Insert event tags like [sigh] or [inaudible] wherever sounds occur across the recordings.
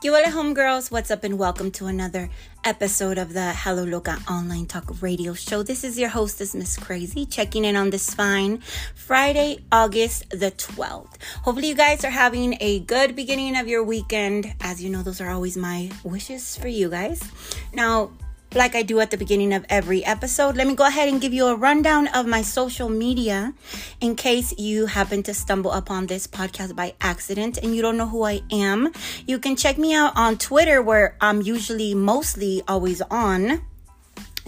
You all homegirls, what's up and welcome to another episode of the Hello Loca online talk radio show. This is your hostess, Miss Krazie, checking in on this fine Friday, August the 12th. Hopefully you guys are having a good beginning of your weekend. As you know, those are always my wishes for you guys. Now, like I do at the beginning of every episode, let me go ahead and give you a rundown of my social media in case you happen to stumble upon this podcast by accident and you don't know who I am. You can check me out on Twitter, where I'm usually mostly always on.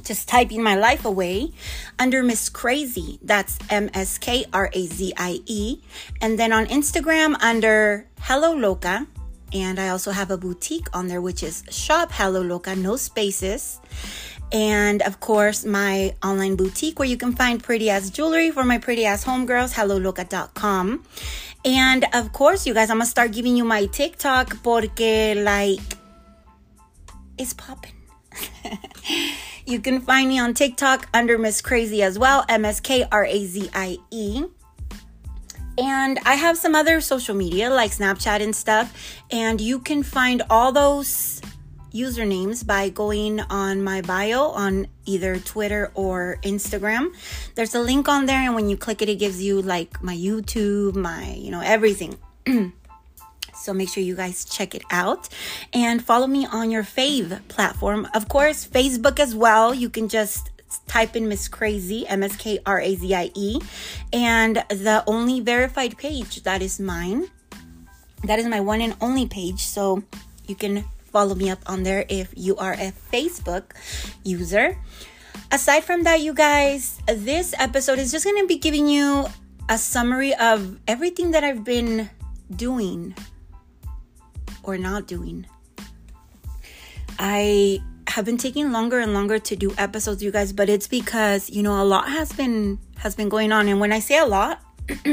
Just typing my life away under Miss Krazie. That's M S K R A Z I E. And then on Instagram under Hello Loca and I also have a boutique on there, which is Shop Hello Loca, no spaces. And of course, my online boutique where you can find pretty ass jewelry for my pretty ass homegirls, helloloca.com. And of course, you guys, I'm gonna start giving you my TikTok porque like it's popping. [laughs] you can find me on TikTok under Miss Krazie as well, M S K R A Z I E. And I have some other social media like Snapchat and stuff. And you can find all those usernames by going on my bio on either Twitter or Instagram. There's a link on there, and when you click it, it gives you like my YouTube, my, you know, everything. [clears throat] so make sure you guys check it out and follow me on your fave platform. Of course, Facebook as well. You can just type in Miss Krazie, M S K R A Z I E, and the only verified page that is mine. That is my one and only page. So you can follow me up on there if you are a Facebook user. Aside from that, you guys, this episode is just going to be giving you a summary of everything that I've been doing or not doing. I have been taking longer and longer to do episodes you guys but it's because you know a lot has been has been going on. And when i say a lot [clears throat]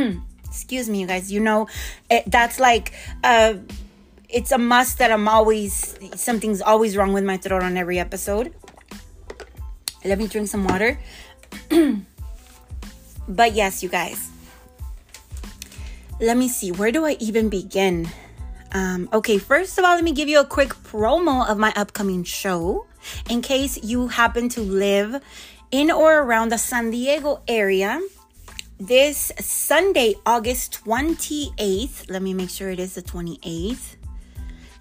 excuse me you guys you know it, that's like uh it's a must that i'm always something's always wrong with my throat on every episode. Let me drink some water. [clears throat] But yes you guys. Let me see where do i even begin um, okay, first of all, let me give you a quick promo of my upcoming show in case you happen to live in or around the San Diego area. This Sunday, August 28th, let me make sure it is the 28th.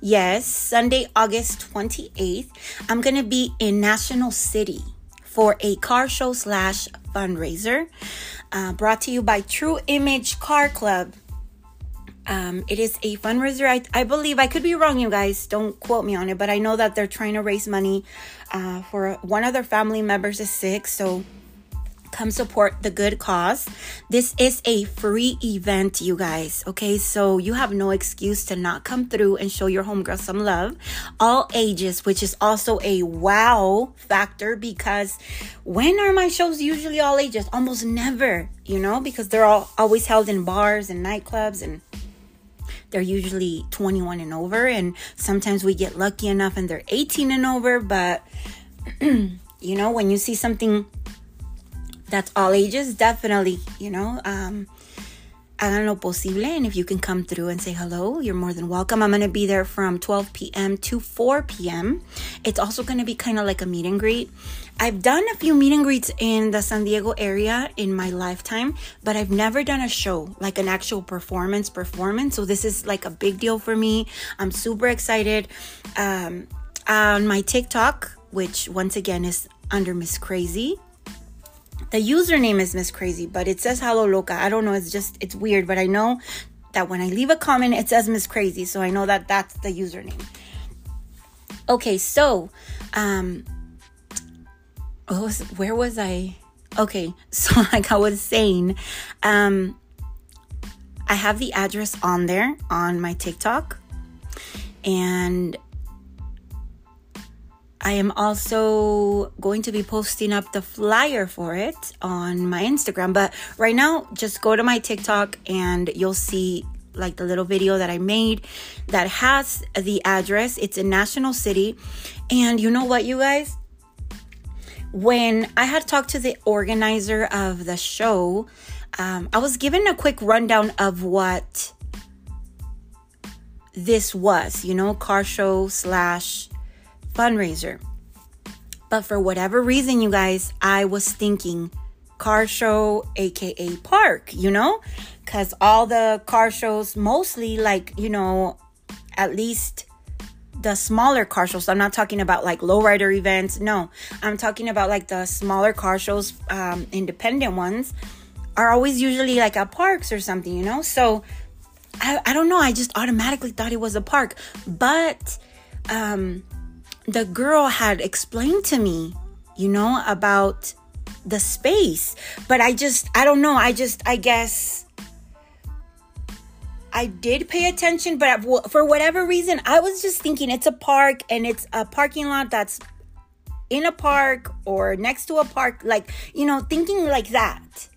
Yes, Sunday, August 28th, I'm going to be in National City for a car show slash fundraiser uh, brought to you by True Image Car Club. Um, it is a fundraiser. I, I believe I could be wrong, you guys. Don't quote me on it, but I know that they're trying to raise money uh, for one of their family members is sick. So come support the good cause. This is a free event, you guys. Okay, so you have no excuse to not come through and show your homegirl some love. All ages, which is also a wow factor because when are my shows usually all ages? Almost never, you know, because they're all always held in bars and nightclubs and they're usually 21 and over and sometimes we get lucky enough and they're 18 and over but [clears throat] you know when you see something that's all ages definitely you know um hagan lo posible. And if you can come through and say hello, you're more than welcome. I'm going to be there from 12 p.m. to 4 p.m. It's also going to be kind of like a meet and greet. I've done a few meet and greets in the San Diego area in my lifetime, but I've never done a show, like an actual performance performance. So this is like a big deal for me. I'm super excited. Um, on my TikTok, which once again is under Miss Krazie, the username is Miss Krazie, but it says Hello Loca. I don't know. It's just, it's weird, but I know that when I leave a comment, it says Miss Krazie. So I know that that's the username. Okay, so, um, where was I? Okay, [laughs] so like I was saying, um, I have the address on there on my TikTok. And I am also going to be posting up the flyer for it on my Instagram. But right now, just go to my TikTok and you'll see like the little video that I made that has the address. It's in National City. And you know what, you guys? When I had talked to the organizer of the show, um, I was given a quick rundown of what this was, you know, car show slash fundraiser. But for whatever reason, you guys, I was thinking car show, aka park, you know? Because all the car shows, mostly like, you know, at least the smaller car shows. I'm not talking about like lowrider events. No, I'm talking about like the smaller car shows, um, independent ones are always usually like at parks or something, you know? So I, I don't know. I just automatically thought it was a park. But um, the girl had explained to me, you know, about the space. But I just, I don't know. I just, I guess. I did pay attention, but for whatever reason, I was just thinking it's a park and it's a parking lot that's in a park or next to a park, like, you know, thinking like that.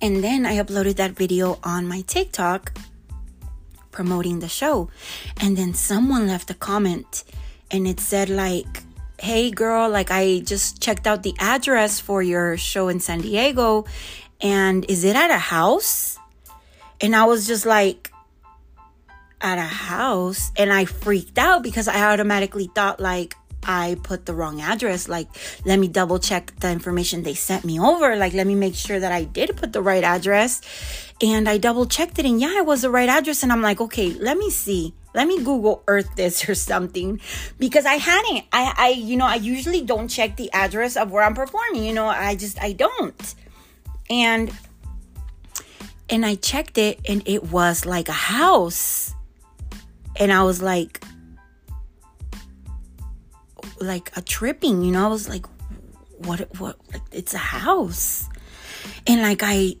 And then I uploaded that video on my TikTok promoting the show. And then someone left a comment and it said, like, hey girl, like I just checked out the address for your show in San Diego. And is it at a house? And I was just like, at a house. And I freaked out because I automatically thought, like, I put the wrong address. Like, let me double check the information they sent me over. Like, let me make sure that I did put the right address. And I double checked it, and yeah, it was the right address. And I'm like, okay, let me see. Let me Google Earth this or something because I hadn't. I, I, you know, I usually don't check the address of where I'm performing. You know, I just, I don't. And, and I checked it, and it was like a house. And I was like, like a tripping, you know. I was like, what what like it's a house. And like I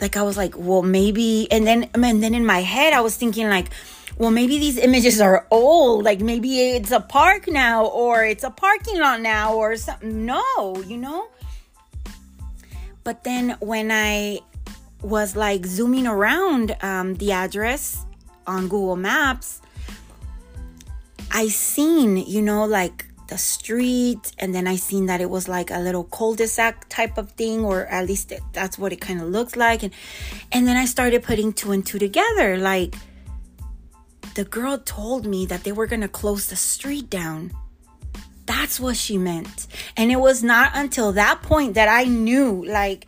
like I was like, well maybe and then and then in my head I was thinking like well maybe these images are old like maybe it's a park now or it's a parking lot now or something. No you know? But then when i was like zooming around um, the address on google maps I seen, you know, like the street and then I seen that it was like a little cul-de-sac type of thing or at least that's what it kind of looks like and and then I started putting two and two together like the girl told me that they were going to close the street down. That's what she meant. And it was not until that point that I knew like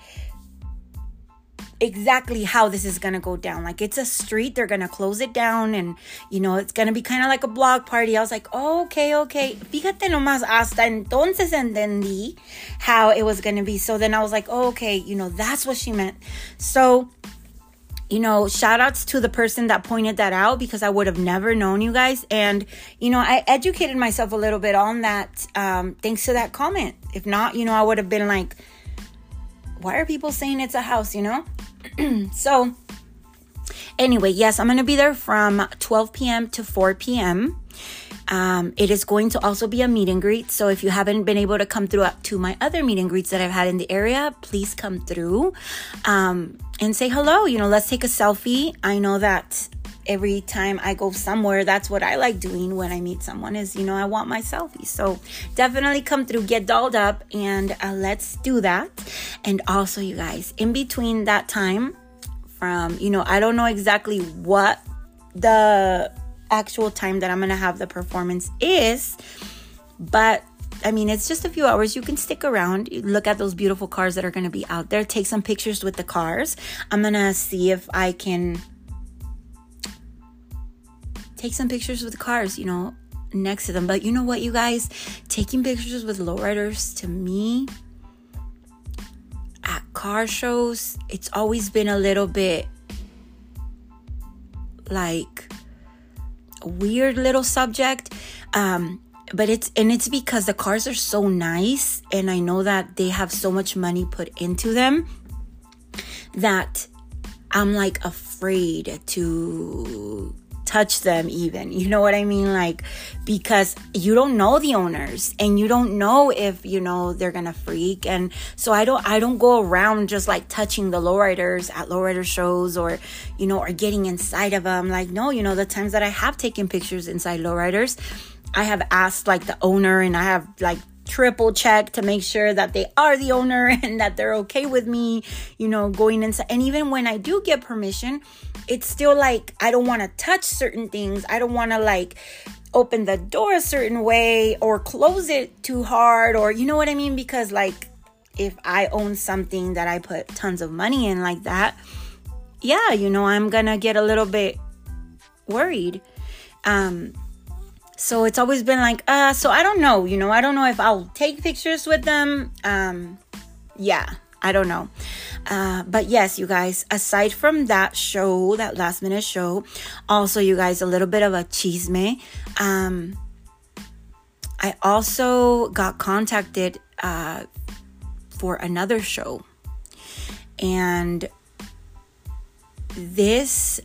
exactly how this is gonna go down. Like it's a street, they're gonna close it down, and you know it's gonna be kind of like a block party. I was like, oh, okay, okay. Fíjate nomás, hasta entonces entendí how it was gonna be. So then I was like, oh, okay, you know that's what she meant. So you know, shout outs to the person that pointed that out because I would have never known you guys. And, you know, I educated myself a little bit on that um, thanks to that comment. If not, you know, I would have been like, why are people saying it's a house, you know? [clears throat] so, anyway, yes, I'm going to be there from 12 p.m. to 4 p.m. Um, it is going to also be a meet and greet. So if you haven't been able to come through to my other meet and greets that I've had in the area, please come through um, and say hello. You know, let's take a selfie. I know that every time I go somewhere, that's what I like doing when I meet someone is, you know, I want my selfie. So definitely come through, get dolled up, and uh, let's do that. And also, you guys, in between that time, from, you know, I don't know exactly what the actual time that I'm going to have the performance is, but I mean, it's just a few hours. You can stick around, look at those beautiful cars that are going to be out there, take some pictures with the cars. I'm going to see if I can take some pictures with cars, you know, next to them. But you know what, you guys? Taking pictures with lowriders to me at car shows, it's always been a little bit like a weird little subject. Um, but it's and it's because the cars are so nice and I know that they have so much money put into them that I'm like afraid to touch them even you know what i mean? Like because you don't know the owners and you don't know if you know they're gonna freak. And so i don't i don't go around just like touching the lowriders at lowrider shows or you know or getting inside of them like no you know the times that i have taken pictures inside lowriders i have asked like the owner and i have like triple check to make sure that they are the owner [laughs] and that they're okay with me, you know, going inside. And even when I do get permission, it's still like I don't want to touch certain things. I don't want to like open the door a certain way or close it too hard or you know what I mean because like if I own something that I put tons of money in like that, yeah, you know, I'm going to get a little bit worried. Um so it's always been like, uh, so I don't know, you know, I don't know if I'll take pictures with them. Um, yeah, I don't know. Uh, but yes, you guys, aside from that show, that last minute show, also, you guys, a little bit of a chisme. Um, I also got contacted uh, for another show. And this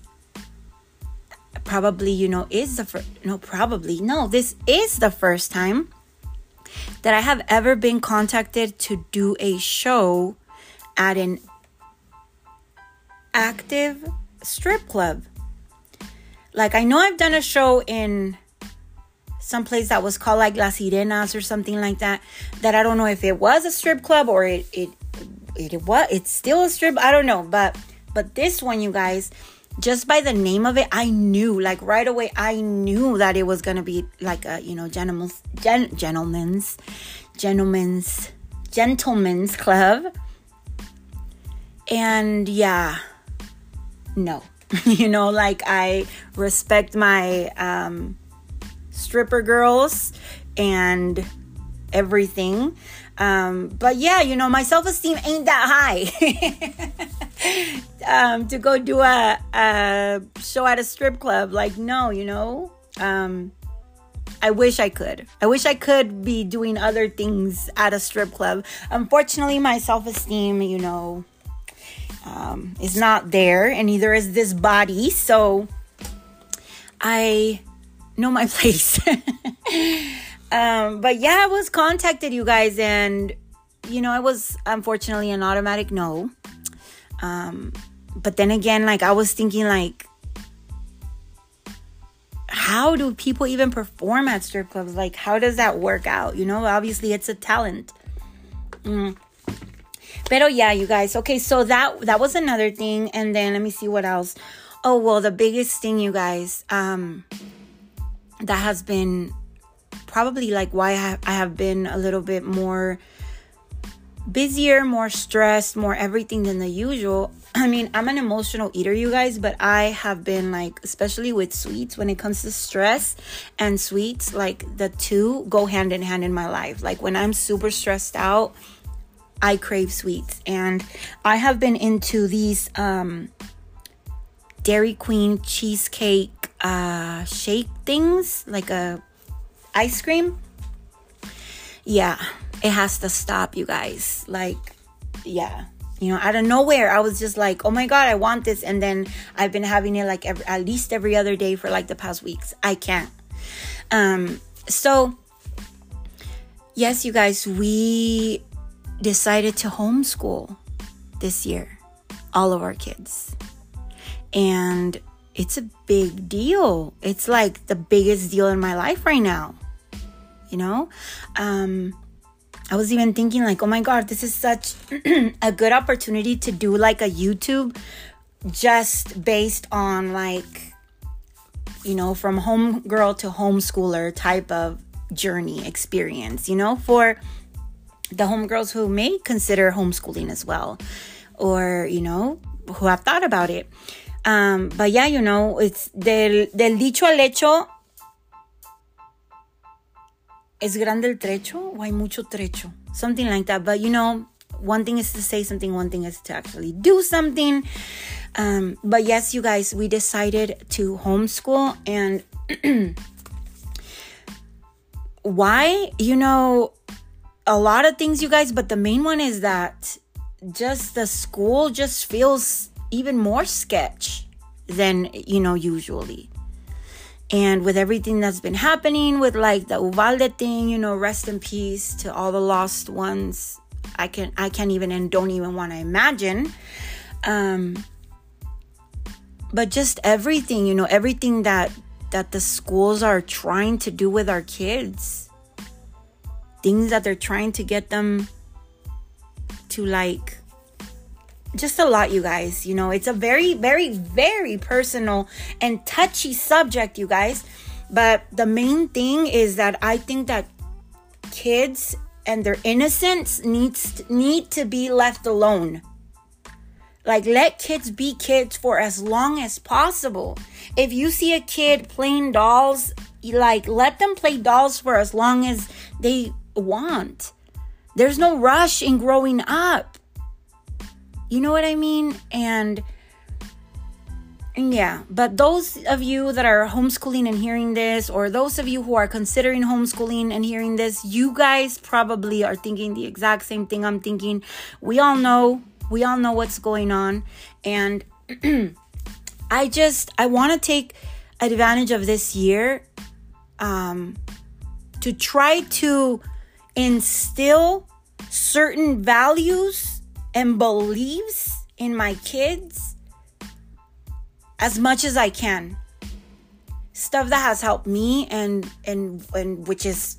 probably you know is the first no probably no this is the first time that i have ever been contacted to do a show at an active strip club like i know i've done a show in some place that was called like las sirenas or something like that that i don't know if it was a strip club or it it it, it what it's still a strip i don't know but but this one you guys just by the name of it, I knew, like right away, I knew that it was gonna be like a, you know, gentlemen's gen, gentlemen's gentlemen's gentleman's club. And yeah, no, [laughs] you know, like I respect my um, stripper girls and everything. Um, but yeah, you know, my self esteem ain't that high [laughs] um, to go do a, a show at a strip club. Like, no, you know, um, I wish I could. I wish I could be doing other things at a strip club. Unfortunately, my self esteem, you know, um, is not there, and neither is this body. So I know my [laughs] place. Um, but yeah, I was contacted, you guys, and you know, I was unfortunately an automatic no. Um, but then again, like I was thinking, like, how do people even perform at strip clubs? Like, how does that work out? You know, obviously it's a talent. Mm. Pero yeah, you guys. Okay, so that that was another thing, and then let me see what else. Oh well, the biggest thing, you guys, um, that has been probably like why I have been a little bit more busier, more stressed, more everything than the usual. [clears throat] I mean, I'm an emotional eater, you guys, but I have been like, especially with sweets, when it comes to stress and sweets, like the two go hand in hand in my life. Like when I'm super stressed out, I crave sweets. And I have been into these um, Dairy Queen cheesecake uh, shake things, like a ice cream, yeah, it has to stop, you guys. Like, yeah. You know, out of nowhere, I was just like, oh my God, I want this. And then I've been having it like every, at least every other day for like the past weeks. I can't. Um, so, yes, you guys, we decided to homeschool this year, all of our kids. And it's a big deal. It's like the biggest deal in my life right now you know? Um, I was even thinking, like, oh my God, this is such [clears throat] a good opportunity to do like a YouTube just based on like, you know, from home girl to homeschooler type of journey experience, you know, for the homegirls who may consider homeschooling as well, or, you know, who have thought about it. Um, but yeah, you know, it's del, del dicho al hecho, ¿Es grande el trecho o hay mucho trecho? Something like that. But you know, one thing is to say something, one thing is to actually do something. Um, but yes, you guys, we decided to homeschool and [clears throat] why? You know, a lot of things, you guys, but the main one is that just the school just feels even more sketch than, you know, usually. And with everything that's been happening with like the Uvalde thing, you know, rest in peace to all the lost ones. I can I can't even and don't even want to imagine. Um but just everything, you know, everything that that the schools are trying to do with our kids. Things that they're trying to get them to like. Just a lot you guys you know it's a very very very personal and touchy subject you guys. But the main thing is that i think that kids and their innocence needs need to be left alone. Like let kids be kids for as long as possible. If you see a kid playing dolls like let them play dolls for as long as they want there's no rush in growing up you know what I mean? And, yeah, but those of you that are homeschooling and hearing this, or those of you who are considering homeschooling and hearing this, you guys probably are thinking the exact same thing I'm thinking. We all know, we all know what's going on. And [clears throat] I just, I want to take advantage of this year um, to try to instill certain values and beliefs in my kids as much as I can. Stuff that has helped me and and and which is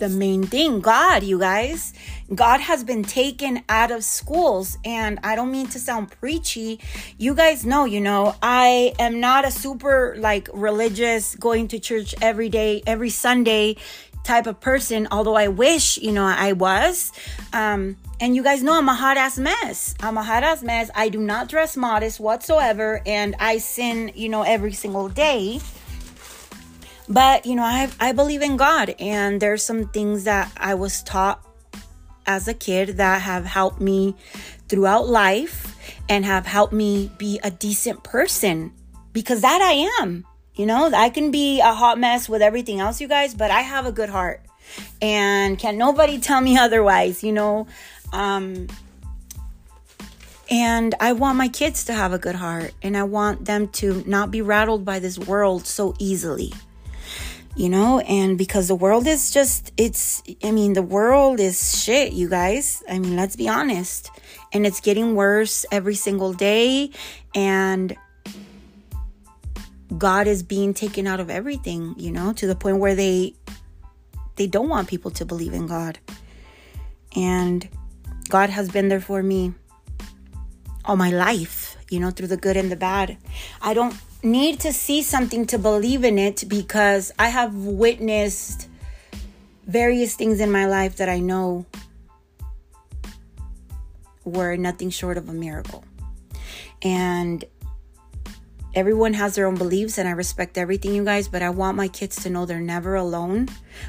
the main thing, God, you guys. God has been taken out of schools and I don't mean to sound preachy. You guys know, you know, I am not a super like religious going to church every day, every Sunday type of person, although I wish, you know, I was. Um and you guys know I'm a hot ass mess. I'm a hot ass mess. I do not dress modest whatsoever. And I sin, you know, every single day. But, you know, I, I believe in God. And there's some things that I was taught as a kid that have helped me throughout life and have helped me be a decent person. Because that I am. You know, I can be a hot mess with everything else, you guys, but I have a good heart. And can nobody tell me [laughs] otherwise, you know? Um, and I want my kids to have a good heart and I want them to not be rattled by this world so easily. You know, and because the world is just, it's, I mean, the world is shit, you guys. I mean, let's be honest. And it's getting worse every single day. And God is being taken out of everything, you know, to the point where they, they don't want people to believe in God. And, God has been there for me all my life, you know, through the good and the bad. I don't need to see something to believe in it because I have witnessed various things in my life that I know were nothing short of a miracle. And everyone has their own beliefs and I respect everything you guys, but I want my kids to know they're never alone.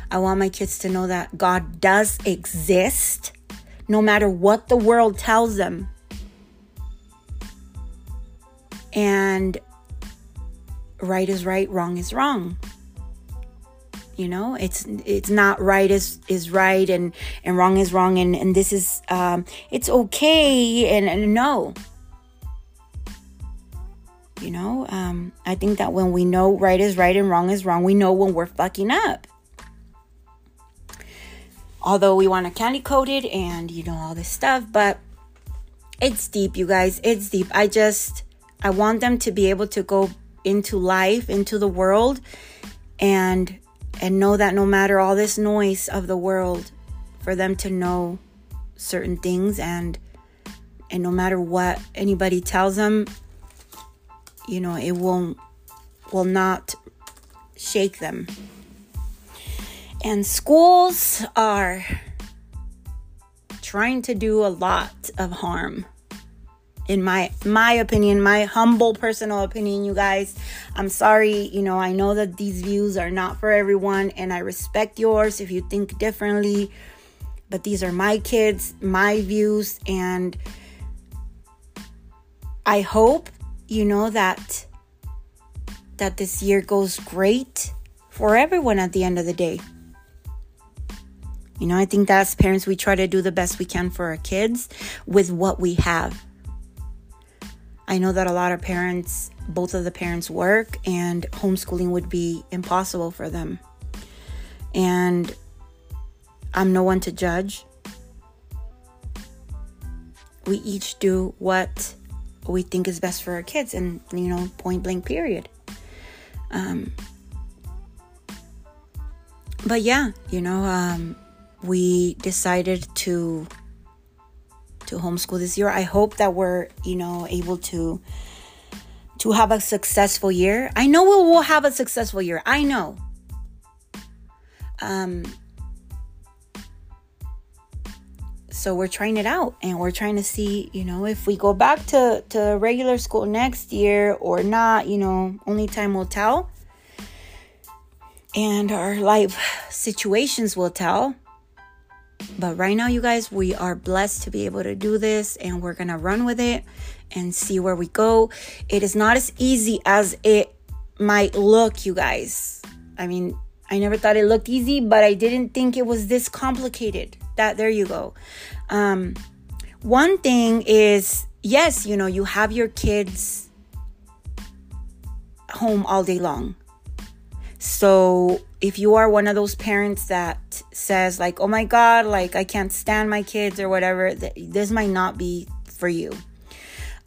I want my kids to know that God does exist no matter what the world tells them. And right is right, wrong is wrong. You know, it's it's not right is is right and and wrong is wrong and and this is um it's okay and, and no. You know, um I think that when we know right is right and wrong is wrong, we know when we're fucking up. Although we want to candy coat it and you know all this stuff but it's deep you guys. It's deep. I just i want them to be able to go into life into the world and and know that no matter all this noise of the world for them to know certain things and and no matter what anybody tells them you know it won't will not shake them and schools are trying to do a lot of harm. In my my opinion, my humble personal opinion, you guys. I'm sorry, you know, I know that these views are not for everyone and I respect yours if you think differently. But these are my kids, my views and I hope you know that that this year goes great for everyone at the end of the day. You know, I think that as parents, we try to do the best we can for our kids with what we have. I know that a lot of parents, both of the parents work, and homeschooling would be impossible for them. And I'm no one to judge. We each do what we think is best for our kids, and you know, point blank, period. Um, but yeah, you know, um, we decided to to homeschool this year. I hope that we're, you know, able to to have a successful year. I know we will have a successful year. I know. Um so we're trying it out and we're trying to see you know if we go back to to regular school next year or not you know only time will tell. And our life situations will tell. But right now you guys we are blessed to be able to do this and we're gonna run with it and see where we go. It is not as easy as it might look you guys. I mean i never thought it looked easy but i didn't think it was this complicated that there you go. Um, one thing is yes you know you have your kids home all day long. So if you are one of those parents that says like oh my god like i can't stand my kids or whatever th- this might not be for you.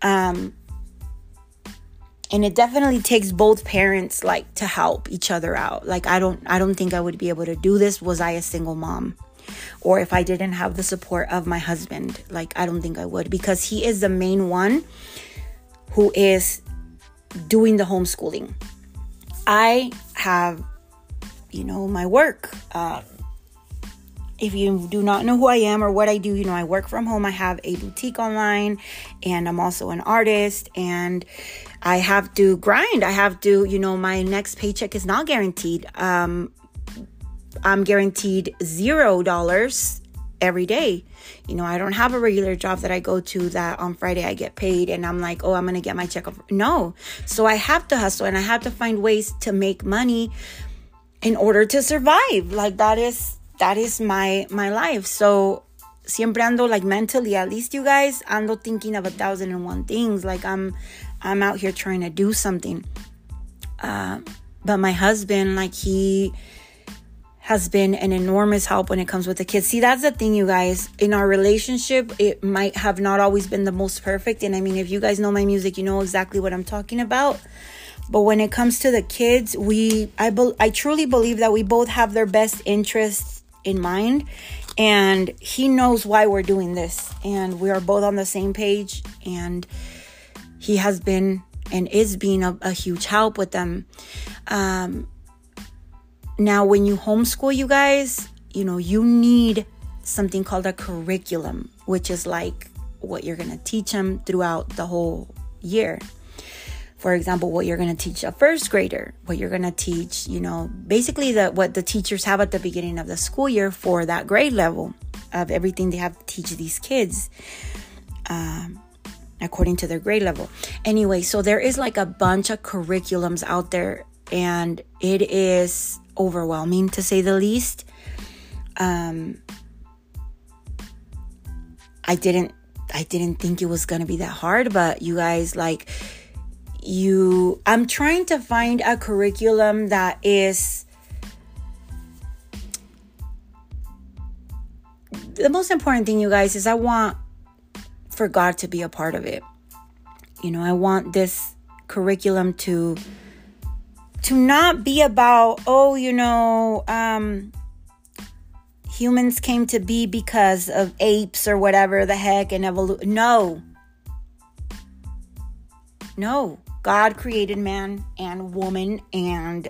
Um and it definitely takes both parents like to help each other out. Like i don't i don't think i would be able to do this was i a single mom or if I didn't have the support of my husband. Like, I don't think I would because he is the main one who is doing the homeschooling. I have, you know, my work. Uh, if you do not know who I am or what I do, you know, I work from home. I have a boutique online and I'm also an artist and I have to grind. I have to, you know, my next paycheck is not guaranteed. Um, I'm guaranteed zero dollars every day. You know, I don't have a regular job that I go to that on Friday I get paid and I'm like, oh, I'm going to get my check. Of-. No. So I have to hustle and I have to find ways to make money in order to survive. Like that is that is my my life. So siempre ando like mentally at least you guys ando thinking of a thousand and one things like i'm i'm out here trying to do something uh, but my husband like he has been an enormous help when it comes with the kids. See, that's the thing, you guys. In our relationship, it might have not always been the most perfect. And I mean, if you guys know my music, you know exactly what I'm talking about. But when it comes to the kids, we I be, I truly believe that we both have their best interests in mind and he knows why we're doing this and we are both on the same page and he has been and is being a, a huge help with them. Um, now, when you homeschool, you guys, you know, you need something called a curriculum, which is like what you're going to teach them throughout the whole year. For example, what you're going to teach a first grader, what you're going to teach, you know, basically the, what the teachers have at the beginning of the school year for that grade level of everything they have to teach these kids. Um, according to their grade level. Anyway, so there is like a bunch of curriculums out there, and it is overwhelming to say the least. Um, I didn't I didn't think it was gonna be that hard, but you guys like you I'm trying to find a curriculum that is the most important thing you guys is I want for God to be a part of it. You know, I want this curriculum to to not be about, oh, you know, um, humans came to be because of apes or whatever the heck and evolution. No. No. God created man and woman and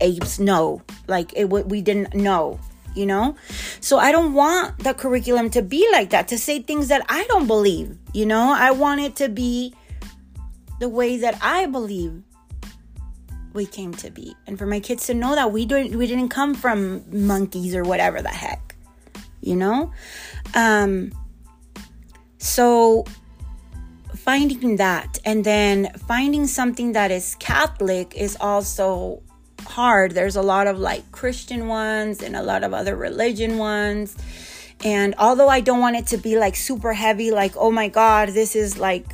apes. No. Like it we didn't know, you know? So I don't want the curriculum to be like that, to say things that I don't believe, you know? I want it to be the way that I believe we came to be. And for my kids to know that we didn't we didn't come from monkeys or whatever the heck you know? Um so finding that and then finding something that is catholic is also hard. There's a lot of like christian ones and a lot of other religion ones. And although i don't want it to be like super heavy like oh my god this is like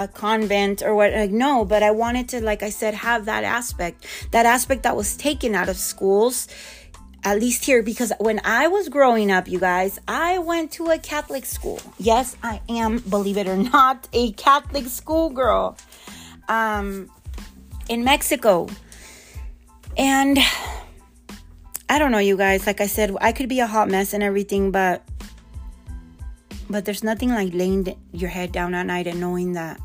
a convent or what like no but i wanted to like i said have that aspect that aspect that was taken out of schools at least here because when i was growing up you guys i went to a catholic school yes i am believe it or not a catholic school girl um in mexico and I don't know, you guys. Like I said, I could be a hot mess and everything, but but there's nothing like laying your head down at night and knowing that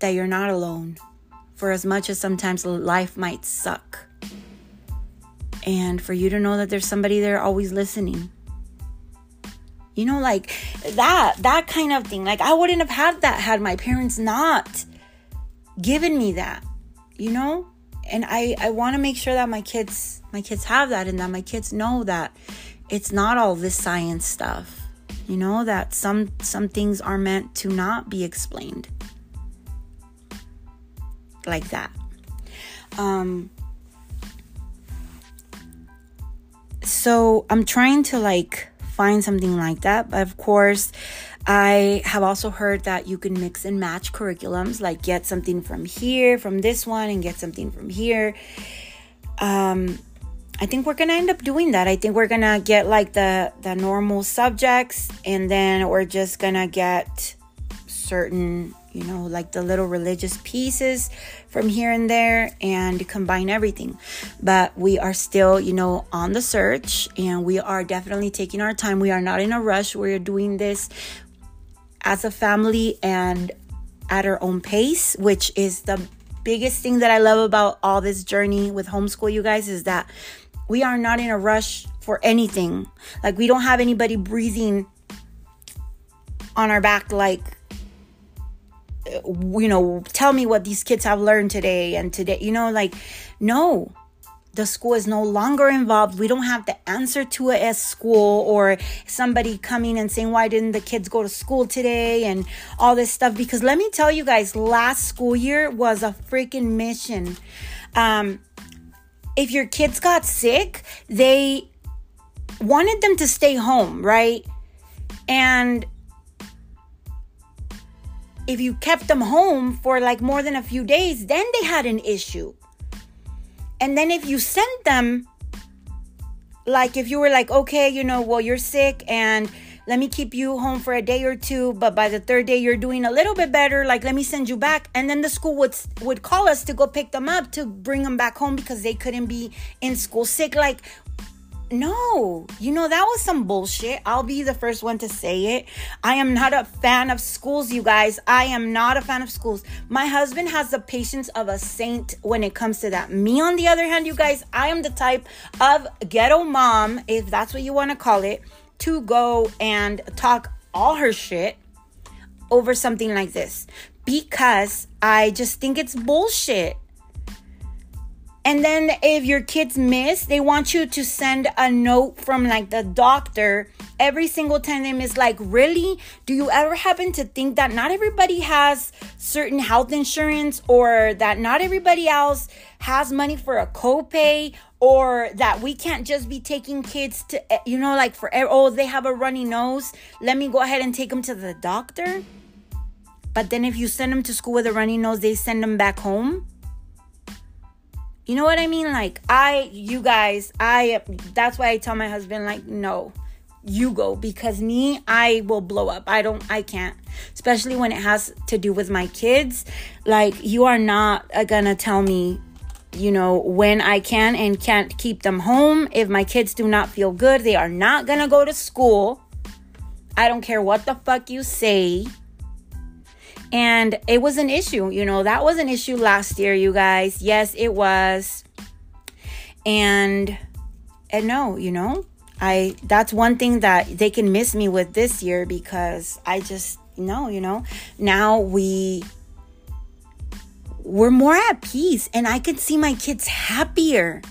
that you're not alone. For as much as sometimes life might suck. And for you to know that there's somebody there always listening. You know, like that, that kind of thing. Like I wouldn't have had that had my parents not given me that. You know? And I, I want to make sure that my kids my kids have that and that my kids know that it's not all this science stuff you know that some some things are meant to not be explained like that um so i'm trying to like find something like that but of course i have also heard that you can mix and match curriculums like get something from here from this one and get something from here um I think we're gonna end up doing that. I think we're gonna get like the the normal subjects, and then we're just gonna get certain, you know, like the little religious pieces from here and there, and combine everything. But we are still, you know, on the search, and we are definitely taking our time. We are not in a rush. We're doing this as a family and at our own pace, which is the biggest thing that I love about all this journey with homeschool, you guys, is that we are not in a rush for anything. Like we don't have anybody breathing on our back like you know, tell me what these kids have learned today and today, you know, like no. The school is no longer involved. We don't have the answer to it as school or somebody coming and saying, Why didn't the kids go to school today? and all this stuff. Because let me tell you guys, last school year was a freaking mission. Um, if your kids got sick, they wanted them to stay home, right? And if you kept them home for like more than a few days, then they had an issue. And then if you sent them, like if you were like, okay, you know, well, you're sick and let me keep you home for a day or two but by the third day you're doing a little bit better like let me send you back and then the school would would call us to go pick them up to bring them back home because they couldn't be in school sick like no, you know, that was some bullshit. I'll be the first one to say it. I am not a fan of schools, you guys. I am not a fan of schools. My husband has the patience of a saint when it comes to that. Me, on the other hand, you guys, I am the type of ghetto mom, if that's what you want to call it, to go and talk all her shit over something like this because I just think it's bullshit. And then if your kids miss, they want you to send a note from like the doctor every single time they miss. Like, really? Do you ever happen to think that not everybody has certain health insurance or that not everybody else has money for a copay or that we can't just be taking kids to, eh, you know, like for, oh, they have a runny nose. Let me go ahead and take them to the doctor. But then if you send them to school with a runny nose, they send them back home. You know what I mean? Like, I, you guys, I, that's why I tell my husband, like, no, you go because me, I will blow up. I don't, I can't, especially when it has to do with my kids. Like, you are not uh, gonna tell me you know, when I can and can't keep them home. If my kids do not feel good, they are not to go to school. I don't care what the fuck you say. And it was an issue, you know, that was an issue last year, you guys. Yes, it was. And and no, you know, I that's one thing that they can miss me with this year because I just know, you know. Now we we're more at peace and I can see my kids happier.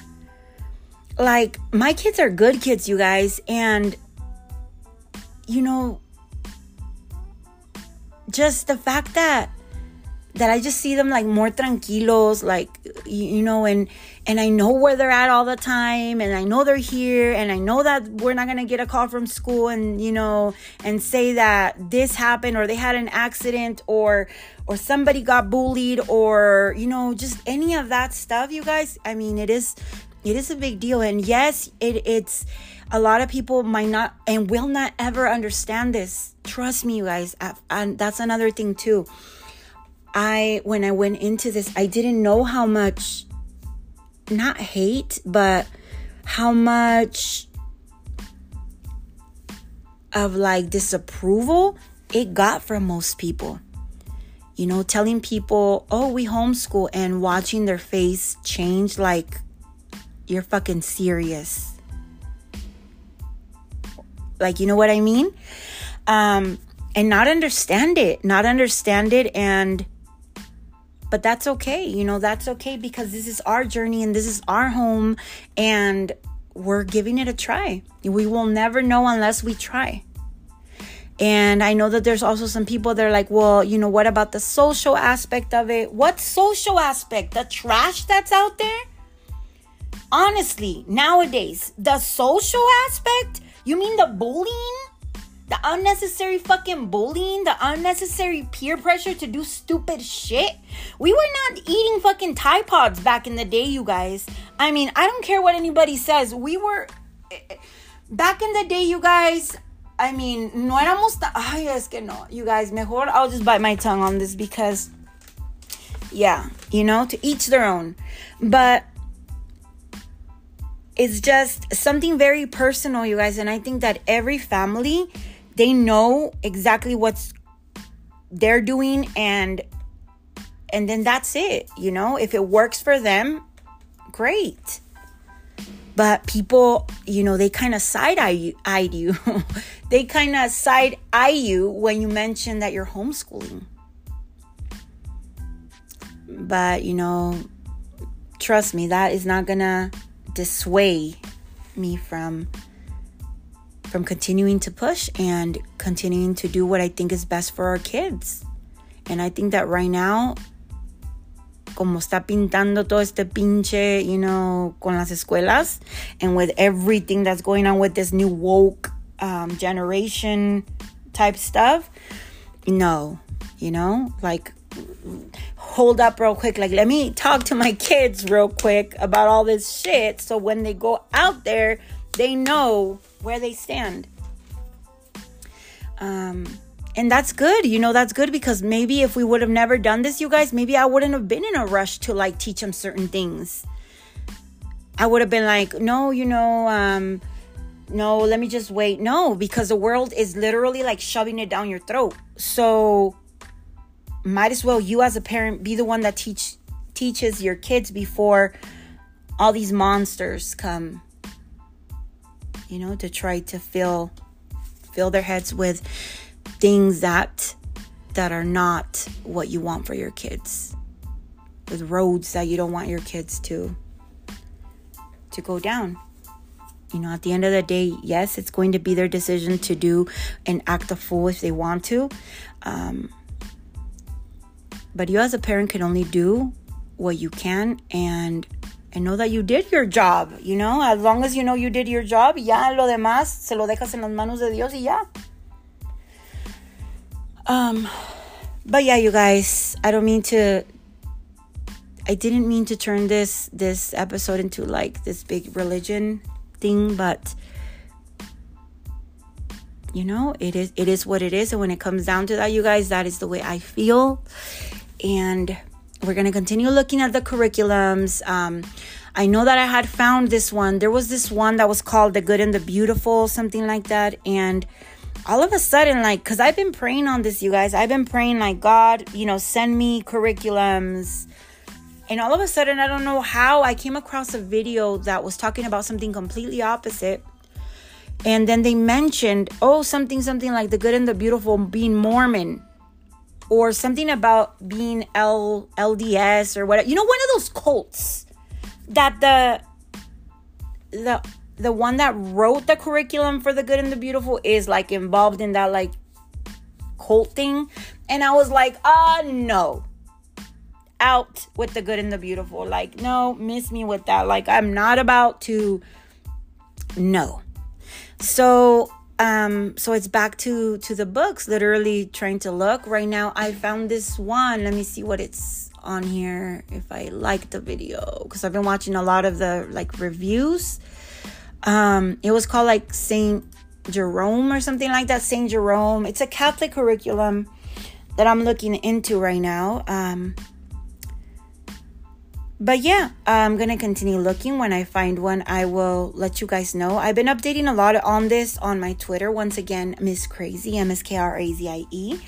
Like, my kids are good kids, you guys. And, you know, just the fact that that I just see them like more tranquilos, like you know, and and I know where they're at all the time, and I know they're here, and I know that we're not gonna get a call from school, and you know, and say that this happened or they had an accident or or somebody got bullied or you know, just any of that stuff, you guys. I mean, it is it is a big deal, and yes, it it's a lot of people might not and will not ever understand this. Trust me, you guys, and that's another thing too I when I went into this, I didn't know how much not hate, but how much of like disapproval it got from most people. You know, telling people, oh, we homeschool and watching their face change like you're fucking serious. Like, you know what I mean? Um, and not understand it, not understand it and but that's okay. You know, that's okay because this is our journey and this is our home and we're giving it a try. We will never know unless we try. And I know that there's also some people that are like, well, you know, what about the social aspect of it? What social aspect? The trash that's out there? Honestly, nowadays, the social aspect? You mean the bullying? The unnecessary fucking bullying, the unnecessary peer pressure to do stupid shit. We were not eating fucking Tide Pods back in the day, you guys. I mean, I don't care what anybody says. We were. Back in the day, you guys, I mean, no éramos. Ta- Ay, es que no. You guys, mejor I'll just bite my tongue on this because. Yeah, you know, to each their own. But it's just something very personal, you guys. And I think that every family they know exactly what's they're doing and and then that's it you know? If it works for them great. But people you know they kind of side eye you, eyed you. [laughs] They kind of side eye you when you mention that you're homeschooling. But you know trust me that is not gonna dissuade me from from continuing to push and continuing to do what I think is best for our kids. And I think that right now, como está pintando todo este pinche, you know, con las escuelas, and with everything that's going on with this new woke um, generation type stuff, no, you know, like hold up real quick. Like, let me talk to my kids real quick about all this shit. So when they go out there, they know where they stand. Um, and that's good. You know, that's good because maybe if we would have never done this, you guys, maybe I wouldn't have been in a rush to like teach them certain things. I would have been like, no, you know, um, no, let me just wait. No, because the world is literally like shoving it down your throat. So might as well you as a parent be the one that teach teaches your kids before all these monsters come you know, to try to fill fill their heads with things that that are not what you want for your kids. With roads that you don't want your kids to to go down. You know, at the end of the day, yes, it's going to be their decision to do and act a fool if they want to. Um, but you, as a parent, can only do what you can and and know that you did your job, you know, as long as you know you did your job, ya lo demás se lo dejas en las manos de Dios y ya. Um, but yeah, you guys, I don't mean to I didn't mean to turn this this episode into like this big religion thing, but you know, it is it is what it is and when it comes down to that, you guys, that is the way I feel. And we're going to continue looking at the curriculums. Um, I know that I had found this one. There was this one that was called The Good and the Beautiful, something like that. And all of a sudden, like, because I've been praying on this, you guys. I've been praying, like, God, you know, send me curriculums. And all of a sudden, I don't know how, I came across a video that was talking about something completely opposite. And then they mentioned, oh, something, something like the good and the beautiful being Mormon or something about being L LDS or whatever. You know, one of those cults that the the the one that wrote the curriculum for the good and the beautiful is like involved in that like cult thing. And I was like, uh no. Out with the good and the beautiful. Like, no, miss me with that. Like, I'm not about to no. So um so it's back to to the books literally trying to look. Right now i found this one. Let me see what it's on here if i like the video because i've been watching a lot of the like reviews. Um it was called like saint jerome or something like that saint jerome. It's a catholic curriculum that i'm looking into right now. Um but yeah, I'm gonna continue looking. When I find one, I will let you guys know. I've been updating a lot on this on my Twitter. Once again, Miss Krazie, M S K R A Z I E,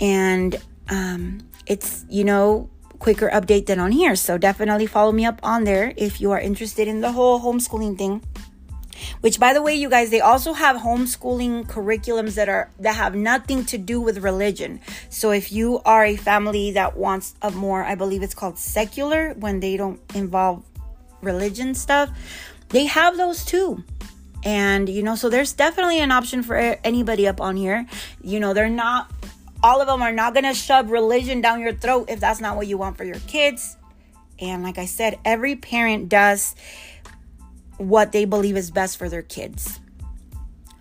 and um, it's you know quicker update than on here. So definitely follow me up on there if you are interested in the whole homeschooling thing which by the way you guys they also have homeschooling curriculums that are that have nothing to do with religion. So if you are a family that wants a more i believe it's called secular when they don't involve religion stuff they have those too. And you know so there's definitely an option for anybody up on here. You know they're not all of them are not to shove religion down your throat if that's not what you want for your kids. And like i said every parent does what they believe is best for their kids.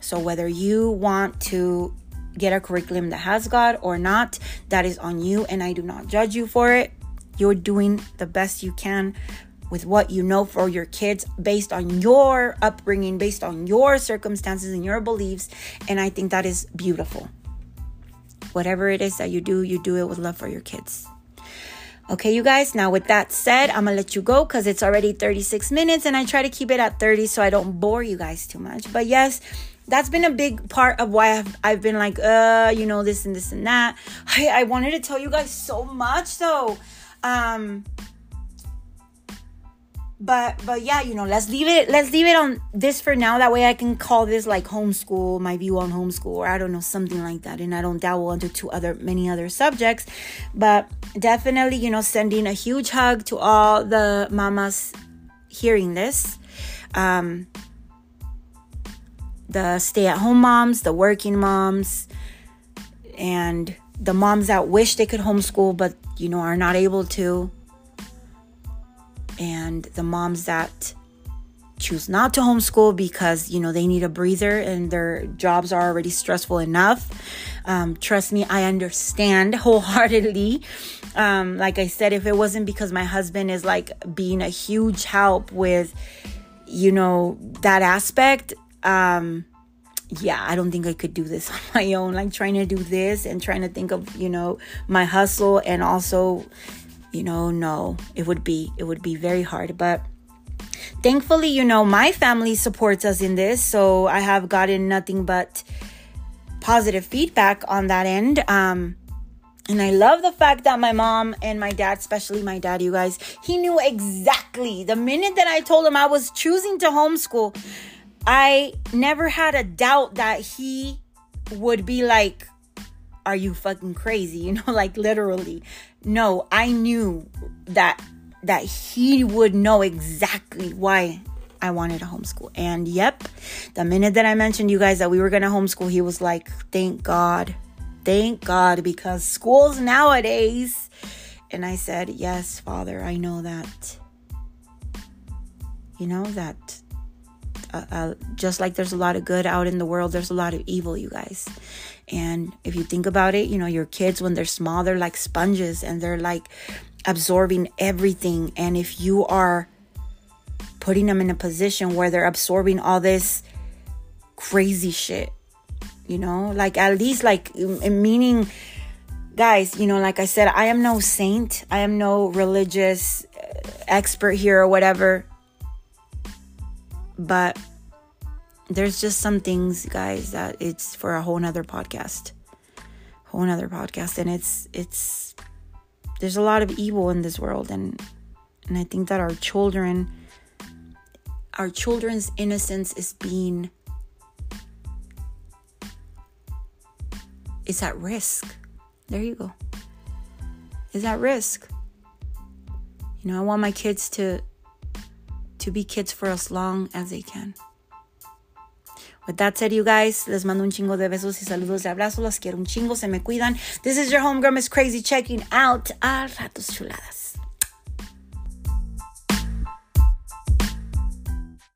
So, whether you want to get a curriculum that has God or not, that is on you, and I do not judge you for it. You're doing the best you can with what you know for your kids based on your upbringing, based on your circumstances and your beliefs. And I think that is beautiful. Whatever it is that you do, you do it with love for your kids. Okay, you guys, now with that said, I'm gonna let you go because it's already 36 minutes and I try to keep it at 30 so I don't bore you guys too much. But yes, that's been a big part of why I've, I've been like, uh, you know, this and this and that. I, I wanted to tell you guys so much though. Um, but but yeah you know let's leave it let's leave it on this for now. That way i can call this like homeschool my view on homeschool or i don't know something like that. And i don't dabble into two other many other subjects. But definitely you know sending a huge hug to all the mamas hearing this. Um the stay-at-home moms the working moms and the moms that wish they could homeschool but you know are not able to and the moms that choose not to homeschool because you know they need a breather and their jobs are already stressful enough um, trust me i understand [laughs] wholeheartedly um, like i said if it wasn't because my husband is like being a huge help with you know that aspect um, yeah, I don't think I could do this [laughs] on my own. Like trying to do this and trying to think of, you know, my hustle and also you know no it would be it would be very hard. But thankfully you know my family supports us in this so i have gotten nothing but positive feedback on that end. Um and I love the fact that my mom and my dad, especially my dad, you guys, he knew exactly. The minute that I told him I was choosing to homeschool, I never had a doubt that he would be like, Are you fucking crazy? [laughs] You know, like literally no, I knew that that he would know exactly why I wanted a homeschool. And yep, the minute that I mentioned you guys that we were going to homeschool, he was like, "Thank God. Thank God because schools nowadays." And I said, "Yes, Father, I know that." You know that uh, uh, just like there's a lot of good out in the world, there's a lot of evil, you guys. And if you think about it, you know, your kids, when they're small, they're like sponges and they're like absorbing everything. And if you are putting them in a position where they're absorbing all this crazy shit, you know, like at least, like, meaning, guys, you know, like I said, I am no saint, I am no religious uh, expert here or whatever. But there's just some things, guys, that it's for a whole nother podcast. Whole nother podcast. And it's it's there's a lot of evil in this world and and I think that our children our children's innocence is being is at risk. There you go. Is at risk. You know, I want my kids to to be kids for as long as they can. With that said, you guys, les mando un chingo de besos y saludos de abrazos. Los quiero un chingo, se me cuidan. This is your homegirl, Miss Krazie, checking out a Ratos Chuladas.